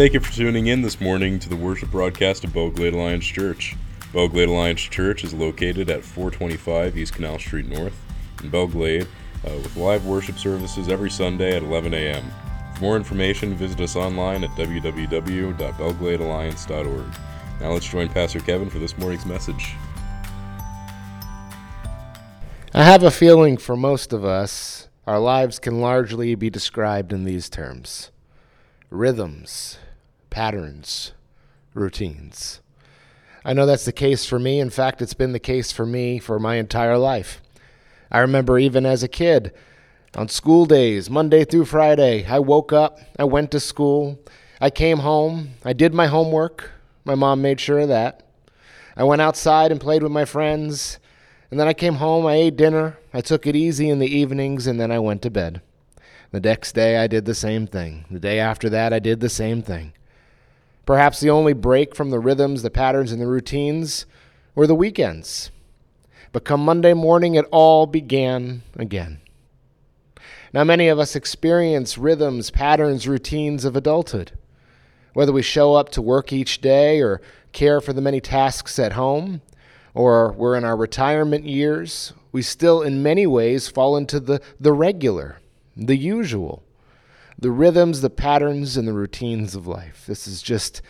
Thank you for tuning in this morning to the worship broadcast of Belle Glade Alliance Church. Belle Glade Alliance Church is located at 425 East Canal Street North in Belle Glade uh, with live worship services every Sunday at 11 a.m. For more information, visit us online at www.belgladealliance.org. Now let's join Pastor Kevin for this morning's message. I have a feeling for most of us, our lives can largely be described in these terms rhythms, patterns, routines. I know that's the case for me. In fact, it's been the case for me for my entire life. I remember even as a kid, on school days, Monday through Friday, I woke up, I went to school, I came home, I did my homework. My mom made sure of that. I went outside and played with my friends, and then I came home, I ate dinner, I took it easy in the evenings, and then I went to bed. The next day, I did the same thing. The day after that, I did the same thing. Perhaps the only break from the rhythms, the patterns, and the routines were the weekends. But come Monday morning, it all began again. Now, many of us experience rhythms, patterns, routines of adulthood. Whether we show up to work each day or care for the many tasks at home, or we're in our retirement years, we still, in many ways, fall into the, the regular, the usual, the rhythms, the patterns, and the routines of life. This is just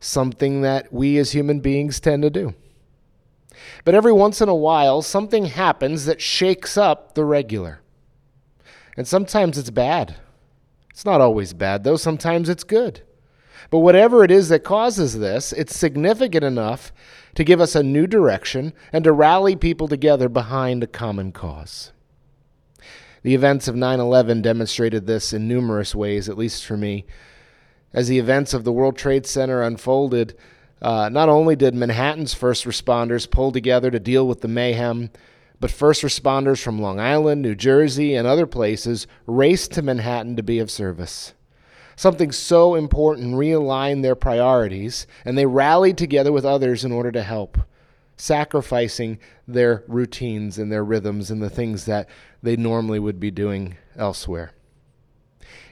something that we as human beings tend to do. But every once in a while, something happens that shakes up the regular. And sometimes it's bad. It's not always bad, though. Sometimes it's good. But whatever it is that causes this, it's significant enough to give us a new direction and to rally people together behind a common cause. The events of 9 11 demonstrated this in numerous ways, at least for me. As the events of the World Trade Center unfolded, uh, not only did Manhattan's first responders pull together to deal with the mayhem, but first responders from Long Island, New Jersey, and other places raced to Manhattan to be of service. Something so important realigned their priorities, and they rallied together with others in order to help, sacrificing their routines and their rhythms and the things that they normally would be doing elsewhere.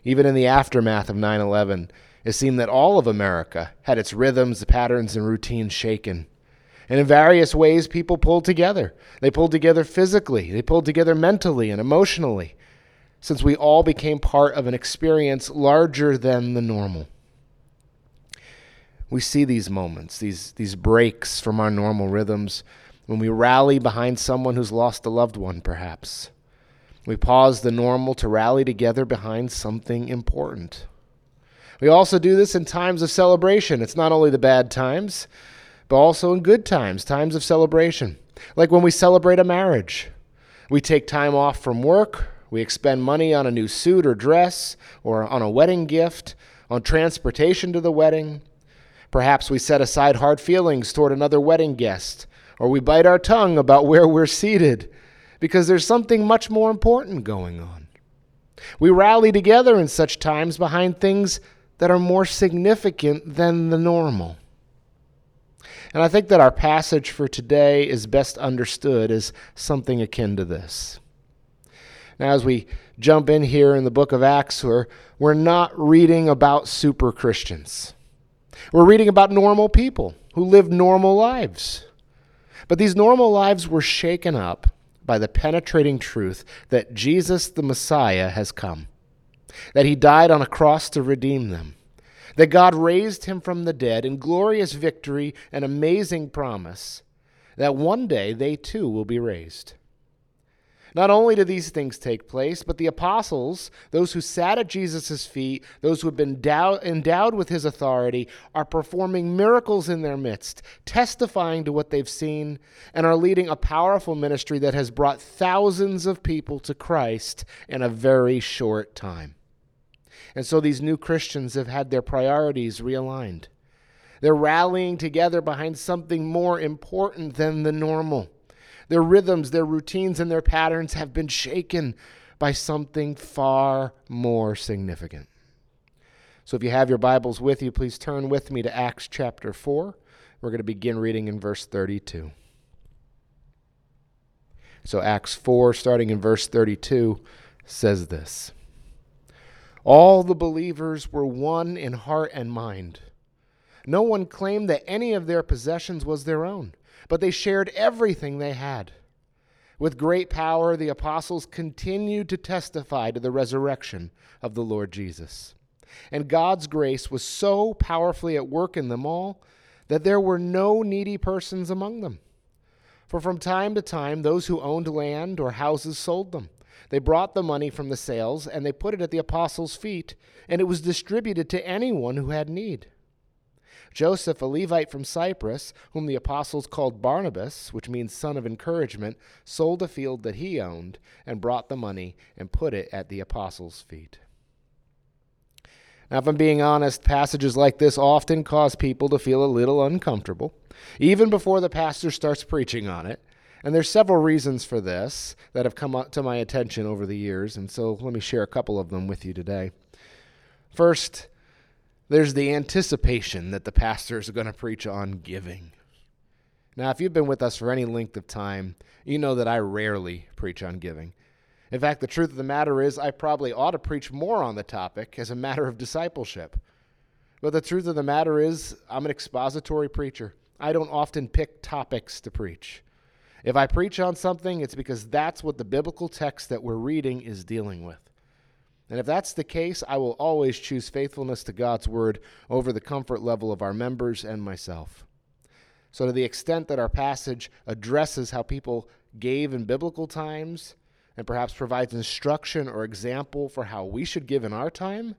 Even in the aftermath of 9 11, it seemed that all of America had its rhythms, patterns, and routines shaken. And in various ways, people pulled together. They pulled together physically, they pulled together mentally and emotionally, since we all became part of an experience larger than the normal. We see these moments, these, these breaks from our normal rhythms, when we rally behind someone who's lost a loved one, perhaps. We pause the normal to rally together behind something important. We also do this in times of celebration. It's not only the bad times, but also in good times, times of celebration. Like when we celebrate a marriage, we take time off from work, we expend money on a new suit or dress, or on a wedding gift, on transportation to the wedding. Perhaps we set aside hard feelings toward another wedding guest, or we bite our tongue about where we're seated because there's something much more important going on. We rally together in such times behind things that are more significant than the normal. And I think that our passage for today is best understood as something akin to this. Now, as we jump in here in the book of Acts, we're, we're not reading about super Christians. We're reading about normal people who live normal lives. But these normal lives were shaken up by the penetrating truth that Jesus the Messiah has come, that he died on a cross to redeem them, that God raised him from the dead in glorious victory and amazing promise, that one day they too will be raised. Not only do these things take place, but the apostles, those who sat at Jesus' feet, those who have been endowed with his authority, are performing miracles in their midst, testifying to what they've seen, and are leading a powerful ministry that has brought thousands of people to Christ in a very short time. And so these new Christians have had their priorities realigned. They're rallying together behind something more important than the normal. Their rhythms, their routines, and their patterns have been shaken by something far more significant. So if you have your Bibles with you, please turn with me to Acts chapter 4. We're going to begin reading in verse 32. So Acts 4, starting in verse 32, says this All the believers were one in heart and mind. No one claimed that any of their possessions was their own, but they shared everything they had. With great power, the apostles continued to testify to the resurrection of the Lord Jesus. And God's grace was so powerfully at work in them all that there were no needy persons among them. For from time to time, those who owned land or houses sold them. They brought the money from the sales and they put it at the apostles' feet, and it was distributed to anyone who had need. Joseph, a Levite from Cyprus, whom the apostles called Barnabas, which means son of encouragement, sold a field that he owned and brought the money and put it at the apostles' feet. Now, if I'm being honest, passages like this often cause people to feel a little uncomfortable, even before the pastor starts preaching on it. And there's several reasons for this that have come up to my attention over the years, and so let me share a couple of them with you today. First, there's the anticipation that the pastor is going to preach on giving. Now, if you've been with us for any length of time, you know that I rarely preach on giving. In fact, the truth of the matter is, I probably ought to preach more on the topic as a matter of discipleship. But the truth of the matter is, I'm an expository preacher. I don't often pick topics to preach. If I preach on something, it's because that's what the biblical text that we're reading is dealing with. And if that's the case, I will always choose faithfulness to God's word over the comfort level of our members and myself. So, to the extent that our passage addresses how people gave in biblical times, and perhaps provides instruction or example for how we should give in our time,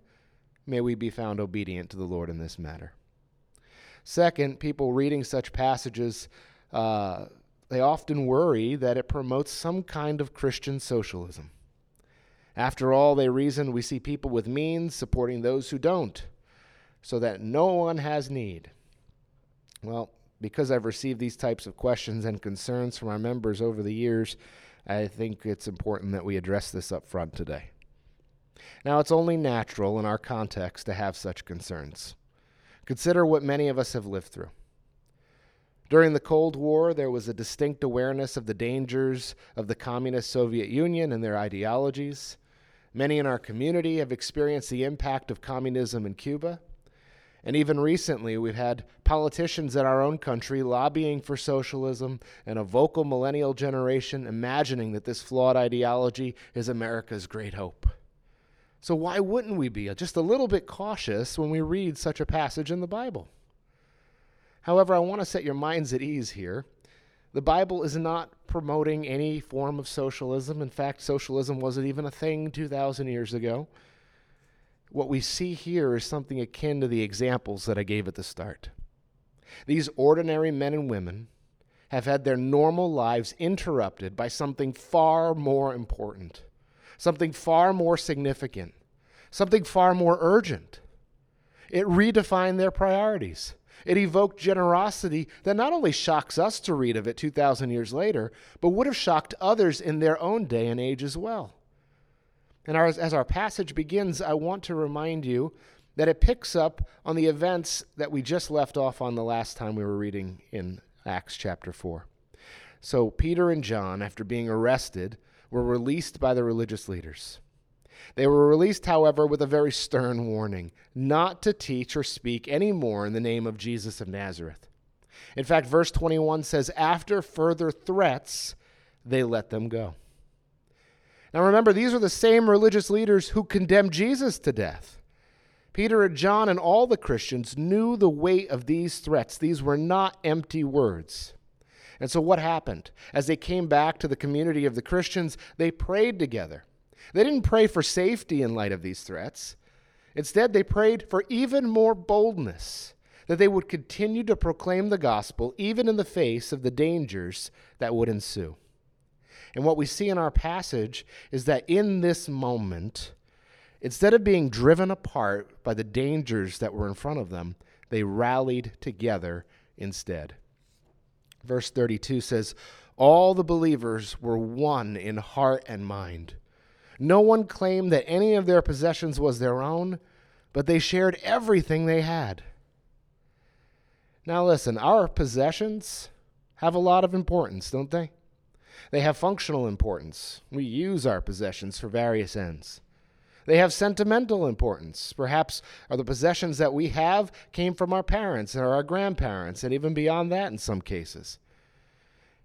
may we be found obedient to the Lord in this matter. Second, people reading such passages, uh, they often worry that it promotes some kind of Christian socialism. After all, they reason we see people with means supporting those who don't, so that no one has need. Well, because I've received these types of questions and concerns from our members over the years, I think it's important that we address this up front today. Now, it's only natural in our context to have such concerns. Consider what many of us have lived through. During the Cold War, there was a distinct awareness of the dangers of the communist Soviet Union and their ideologies. Many in our community have experienced the impact of communism in Cuba. And even recently, we've had politicians in our own country lobbying for socialism and a vocal millennial generation imagining that this flawed ideology is America's great hope. So, why wouldn't we be just a little bit cautious when we read such a passage in the Bible? However, I want to set your minds at ease here. The Bible is not promoting any form of socialism. In fact, socialism wasn't even a thing 2,000 years ago what we see here is something akin to the examples that I gave at the start. These ordinary men and women have had their normal lives interrupted by something far more important, something far more significant, something far more urgent. It redefined their priorities. It evoked generosity that not only shocks us to read of it 2,000 years later, but would have shocked others in their own day and age as well. And as our passage begins, I want to remind you that it picks up on the events that we just left off on the last time we were reading in Acts chapter 4. So, Peter and John, after being arrested, were released by the religious leaders. They were released, however, with a very stern warning not to teach or speak any more in the name of Jesus of Nazareth. In fact, verse 21 says, After further threats, they let them go. Now remember, these are the same religious leaders who condemned Jesus to death. Peter and John and all the Christians knew the weight of these threats. These were not empty words. And so, what happened? As they came back to the community of the Christians, they prayed together. They didn't pray for safety in light of these threats. Instead, they prayed for even more boldness, that they would continue to proclaim the gospel even in the face of the dangers that would ensue. And what we see in our passage is that in this moment, instead of being driven apart by the dangers that were in front of them, they rallied together instead. Verse 32 says, All the believers were one in heart and mind. No one claimed that any of their possessions was their own, but they shared everything they had. Now, listen, our possessions have a lot of importance, don't they? They have functional importance. We use our possessions for various ends. They have sentimental importance. Perhaps are the possessions that we have came from our parents or our grandparents, and even beyond that in some cases.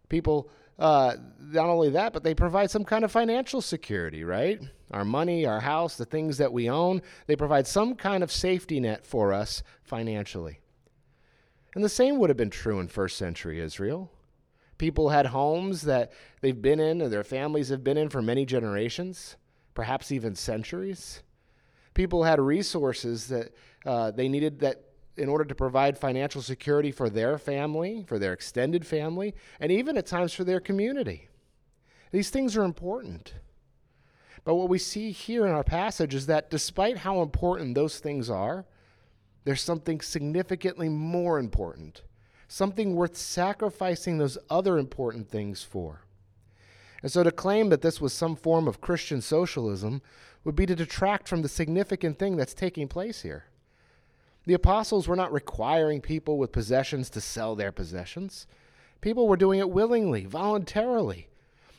People, uh, not only that, but they provide some kind of financial security, right? Our money, our house, the things that we own, they provide some kind of safety net for us financially. And the same would have been true in first century Israel. People had homes that they've been in or their families have been in for many generations, perhaps even centuries. People had resources that uh, they needed that in order to provide financial security for their family, for their extended family, and even at times for their community. These things are important. But what we see here in our passage is that despite how important those things are, there's something significantly more important, something worth sacrificing those other important things for. And so to claim that this was some form of Christian socialism would be to detract from the significant thing that's taking place here. The apostles were not requiring people with possessions to sell their possessions. People were doing it willingly, voluntarily.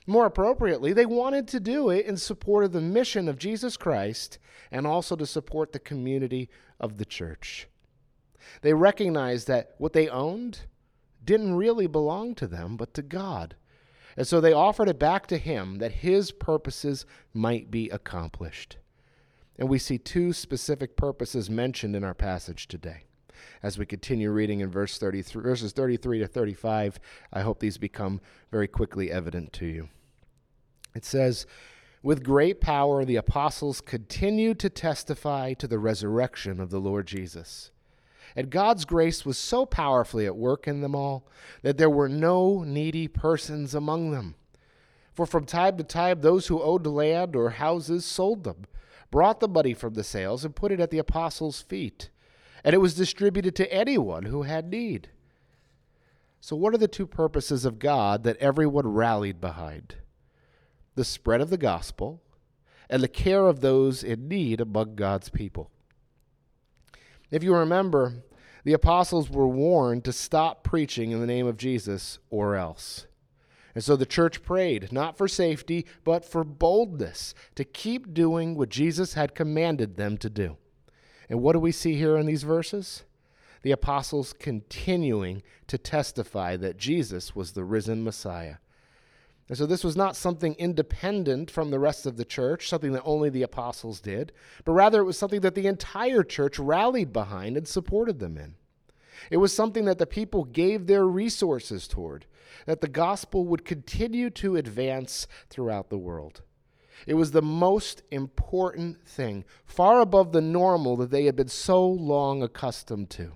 More appropriately, they wanted to do it in support of the mission of Jesus Christ and also to support the community of the church. They recognized that what they owned didn't really belong to them, but to God. And so they offered it back to Him that His purposes might be accomplished. And we see two specific purposes mentioned in our passage today. As we continue reading in verse 33, verses 33 to 35, I hope these become very quickly evident to you. It says, With great power the apostles continued to testify to the resurrection of the Lord Jesus. And God's grace was so powerfully at work in them all that there were no needy persons among them. For from time to time, those who owed land or houses sold them, brought the money from the sales, and put it at the apostles' feet. And it was distributed to anyone who had need. So, what are the two purposes of God that everyone rallied behind? The spread of the gospel and the care of those in need among God's people. If you remember, the apostles were warned to stop preaching in the name of Jesus or else. And so the church prayed, not for safety, but for boldness, to keep doing what Jesus had commanded them to do. And what do we see here in these verses? The apostles continuing to testify that Jesus was the risen Messiah. And so this was not something independent from the rest of the church, something that only the apostles did, but rather it was something that the entire church rallied behind and supported them in. It was something that the people gave their resources toward, that the gospel would continue to advance throughout the world. It was the most important thing, far above the normal that they had been so long accustomed to.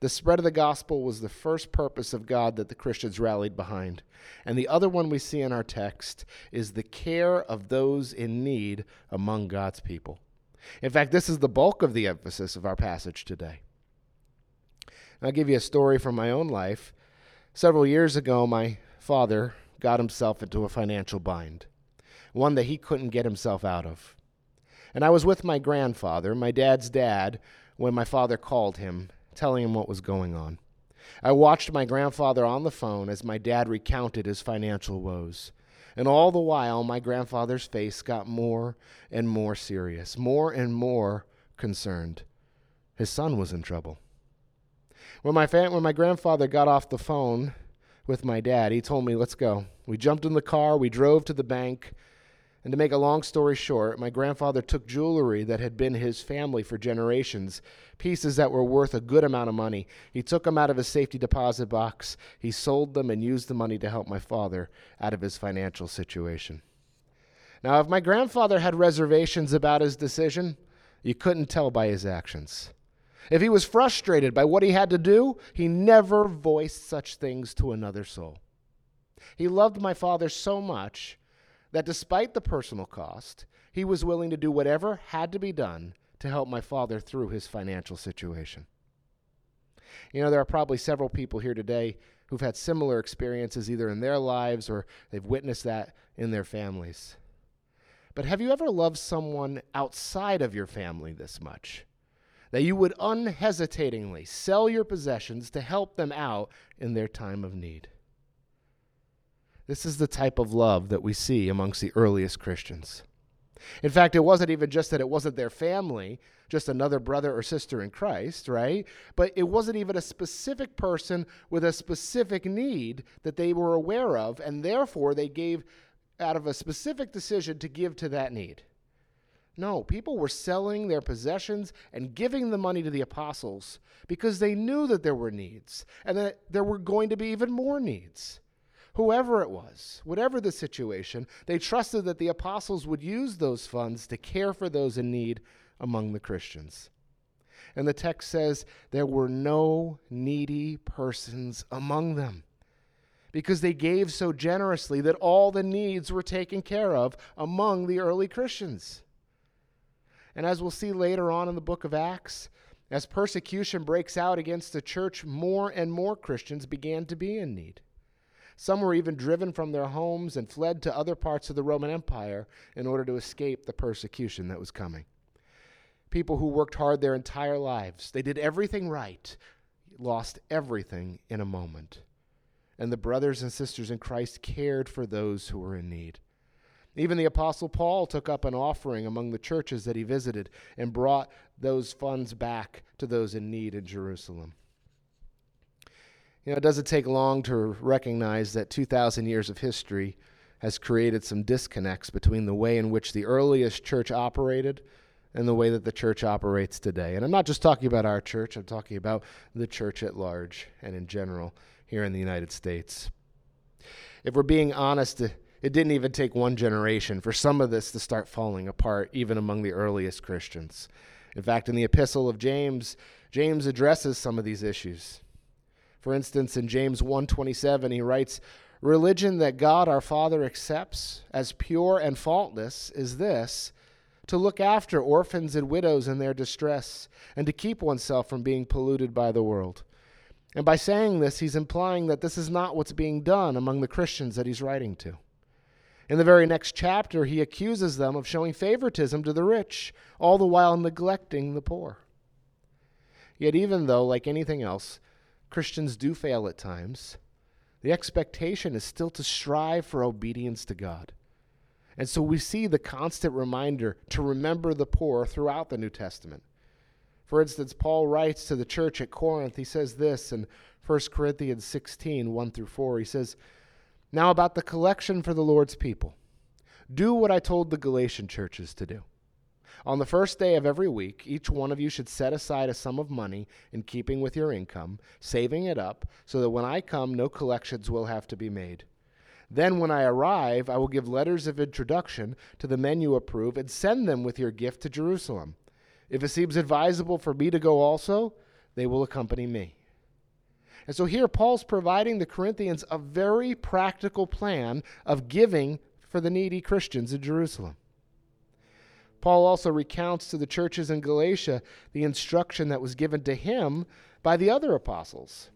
The spread of the gospel was the first purpose of God that the Christians rallied behind. And the other one we see in our text is the care of those in need among God's people. In fact, this is the bulk of the emphasis of our passage today. I'll give you a story from my own life. Several years ago, my father got himself into a financial bind, one that he couldn't get himself out of. And I was with my grandfather, my dad's dad, when my father called him telling him what was going on. I watched my grandfather on the phone as my dad recounted his financial woes. And all the while, my grandfather's face got more and more serious, more and more concerned. His son was in trouble. When my, when my grandfather got off the phone with my dad, he told me, Let's go. We jumped in the car, we drove to the bank, and to make a long story short, my grandfather took jewelry that had been his family for generations, pieces that were worth a good amount of money. He took them out of his safety deposit box, he sold them, and used the money to help my father out of his financial situation. Now, if my grandfather had reservations about his decision, you couldn't tell by his actions. If he was frustrated by what he had to do, he never voiced such things to another soul. He loved my father so much that despite the personal cost, he was willing to do whatever had to be done to help my father through his financial situation. You know, there are probably several people here today who've had similar experiences either in their lives or they've witnessed that in their families. But have you ever loved someone outside of your family this much? That you would unhesitatingly sell your possessions to help them out in their time of need? This is the type of love that we see amongst the earliest Christians. In fact, it wasn't even just that it wasn't their family, just another brother or sister in Christ, right? But it wasn't even a specific person with a specific need that they were aware of, and therefore they gave out of a specific decision to give to that need. No, people were selling their possessions and giving the money to the apostles because they knew that there were needs and that there were going to be even more needs. Whoever it was, whatever the situation, they trusted that the apostles would use those funds to care for those in need among the Christians. And the text says there were no needy persons among them because they gave so generously that all the needs were taken care of among the early Christians. And as we'll see later on in the book of Acts, as persecution breaks out against the church, more and more Christians began to be in need. Some were even driven from their homes and fled to other parts of the Roman Empire in order to escape the persecution that was coming. People who worked hard their entire lives, they did everything right, lost everything in a moment. And the brothers and sisters in Christ cared for those who were in need. Even the Apostle Paul took up an offering among the churches that he visited and brought those funds back to those in need in Jerusalem. You know, it doesn't take long to recognize that 2,000 years of history has created some disconnects between the way in which the earliest church operated and the way that the church operates today. And I'm not just talking about our church, I'm talking about the church at large and in general here in the United States. If we're being honest, it didn't even take one generation for some of this to start falling apart, even among the earliest Christians. In fact, in the epistle of James, James addresses some of these issues. For instance, in James 1:27, he writes, "Religion that God our Father accepts as pure and faultless is this: to look after orphans and widows in their distress, and to keep oneself from being polluted by the world." And by saying this, he's implying that this is not what's being done among the Christians that he's writing to. In the very next chapter, he accuses them of showing favoritism to the rich, all the while neglecting the poor. Yet, even though, like anything else, Christians do fail at times, the expectation is still to strive for obedience to God. And so we see the constant reminder to remember the poor throughout the New Testament. For instance, Paul writes to the church at Corinth, he says this in 1 Corinthians 16 1 through 4. He says, now, about the collection for the Lord's people. Do what I told the Galatian churches to do. On the first day of every week, each one of you should set aside a sum of money in keeping with your income, saving it up, so that when I come, no collections will have to be made. Then, when I arrive, I will give letters of introduction to the men you approve and send them with your gift to Jerusalem. If it seems advisable for me to go also, they will accompany me. And so here, Paul's providing the Corinthians a very practical plan of giving for the needy Christians in Jerusalem. Paul also recounts to the churches in Galatia the instruction that was given to him by the other apostles.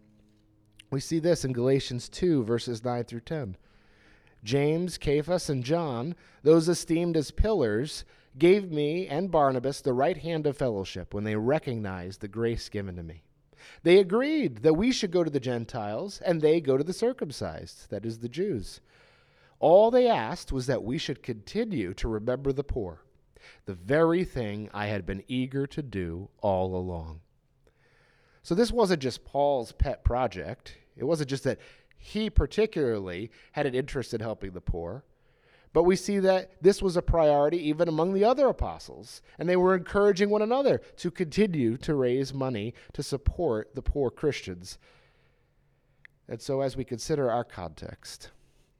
We see this in Galatians 2, verses 9 through 10. James, Cephas, and John, those esteemed as pillars, gave me and Barnabas the right hand of fellowship when they recognized the grace given to me. They agreed that we should go to the Gentiles and they go to the circumcised, that is, the Jews. All they asked was that we should continue to remember the poor, the very thing I had been eager to do all along. So this wasn't just Paul's pet project. It wasn't just that he particularly had an interest in helping the poor. But we see that this was a priority even among the other apostles, and they were encouraging one another to continue to raise money to support the poor Christians. And so, as we consider our context,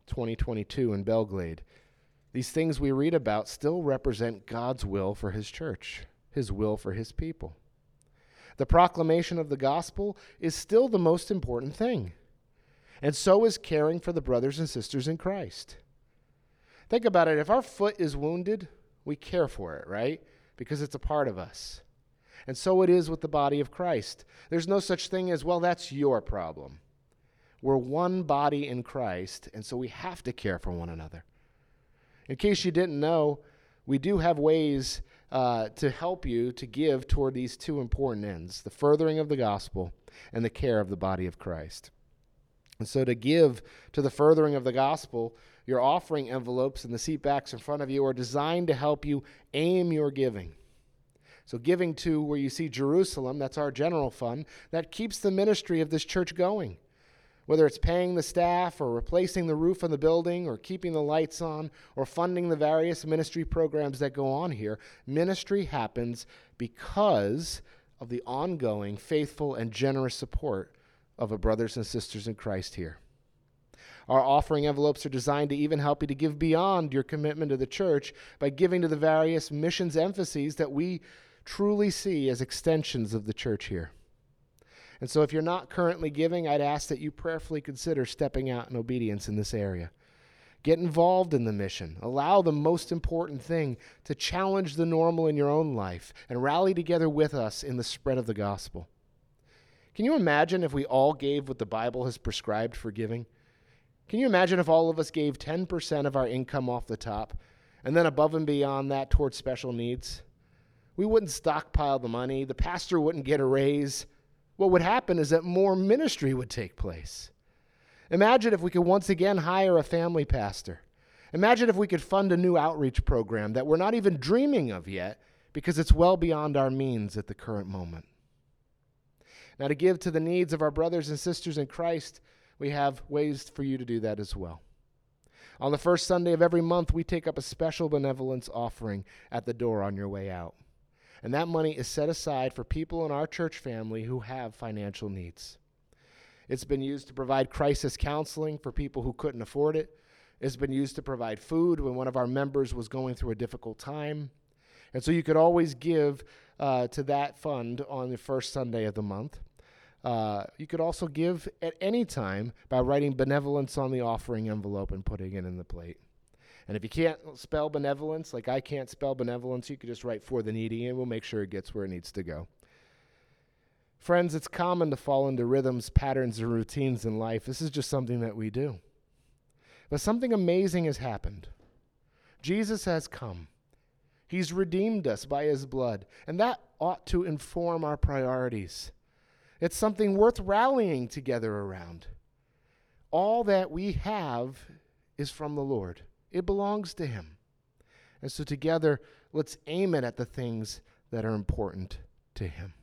2022 in Belle Glade, these things we read about still represent God's will for His church, His will for His people. The proclamation of the gospel is still the most important thing, and so is caring for the brothers and sisters in Christ. Think about it. If our foot is wounded, we care for it, right? Because it's a part of us. And so it is with the body of Christ. There's no such thing as, well, that's your problem. We're one body in Christ, and so we have to care for one another. In case you didn't know, we do have ways uh, to help you to give toward these two important ends the furthering of the gospel and the care of the body of Christ. And so, to give to the furthering of the gospel, Your offering envelopes and the seat backs in front of you are designed to help you aim your giving. So, giving to where you see Jerusalem, that's our general fund, that keeps the ministry of this church going. Whether it's paying the staff or replacing the roof on the building or keeping the lights on or funding the various ministry programs that go on here, ministry happens because of the ongoing, faithful, and generous support of our brothers and sisters in Christ here. Our offering envelopes are designed to even help you to give beyond your commitment to the church by giving to the various missions emphases that we truly see as extensions of the church here. And so, if you're not currently giving, I'd ask that you prayerfully consider stepping out in obedience in this area. Get involved in the mission. Allow the most important thing to challenge the normal in your own life and rally together with us in the spread of the gospel. Can you imagine if we all gave what the Bible has prescribed for giving? Can you imagine if all of us gave 10% of our income off the top and then above and beyond that towards special needs? We wouldn't stockpile the money, the pastor wouldn't get a raise. What would happen is that more ministry would take place. Imagine if we could once again hire a family pastor. Imagine if we could fund a new outreach program that we're not even dreaming of yet because it's well beyond our means at the current moment. Now, to give to the needs of our brothers and sisters in Christ, we have ways for you to do that as well. On the first Sunday of every month, we take up a special benevolence offering at the door on your way out. And that money is set aside for people in our church family who have financial needs. It's been used to provide crisis counseling for people who couldn't afford it. It's been used to provide food when one of our members was going through a difficult time. And so you could always give uh, to that fund on the first Sunday of the month. Uh, you could also give at any time by writing benevolence on the offering envelope and putting it in the plate. And if you can't spell benevolence, like I can't spell benevolence, you could just write for the needy and we'll make sure it gets where it needs to go. Friends, it's common to fall into rhythms, patterns, and routines in life. This is just something that we do. But something amazing has happened. Jesus has come. He's redeemed us by his blood, and that ought to inform our priorities. It's something worth rallying together around. All that we have is from the Lord, it belongs to him. And so, together, let's aim it at the things that are important to him.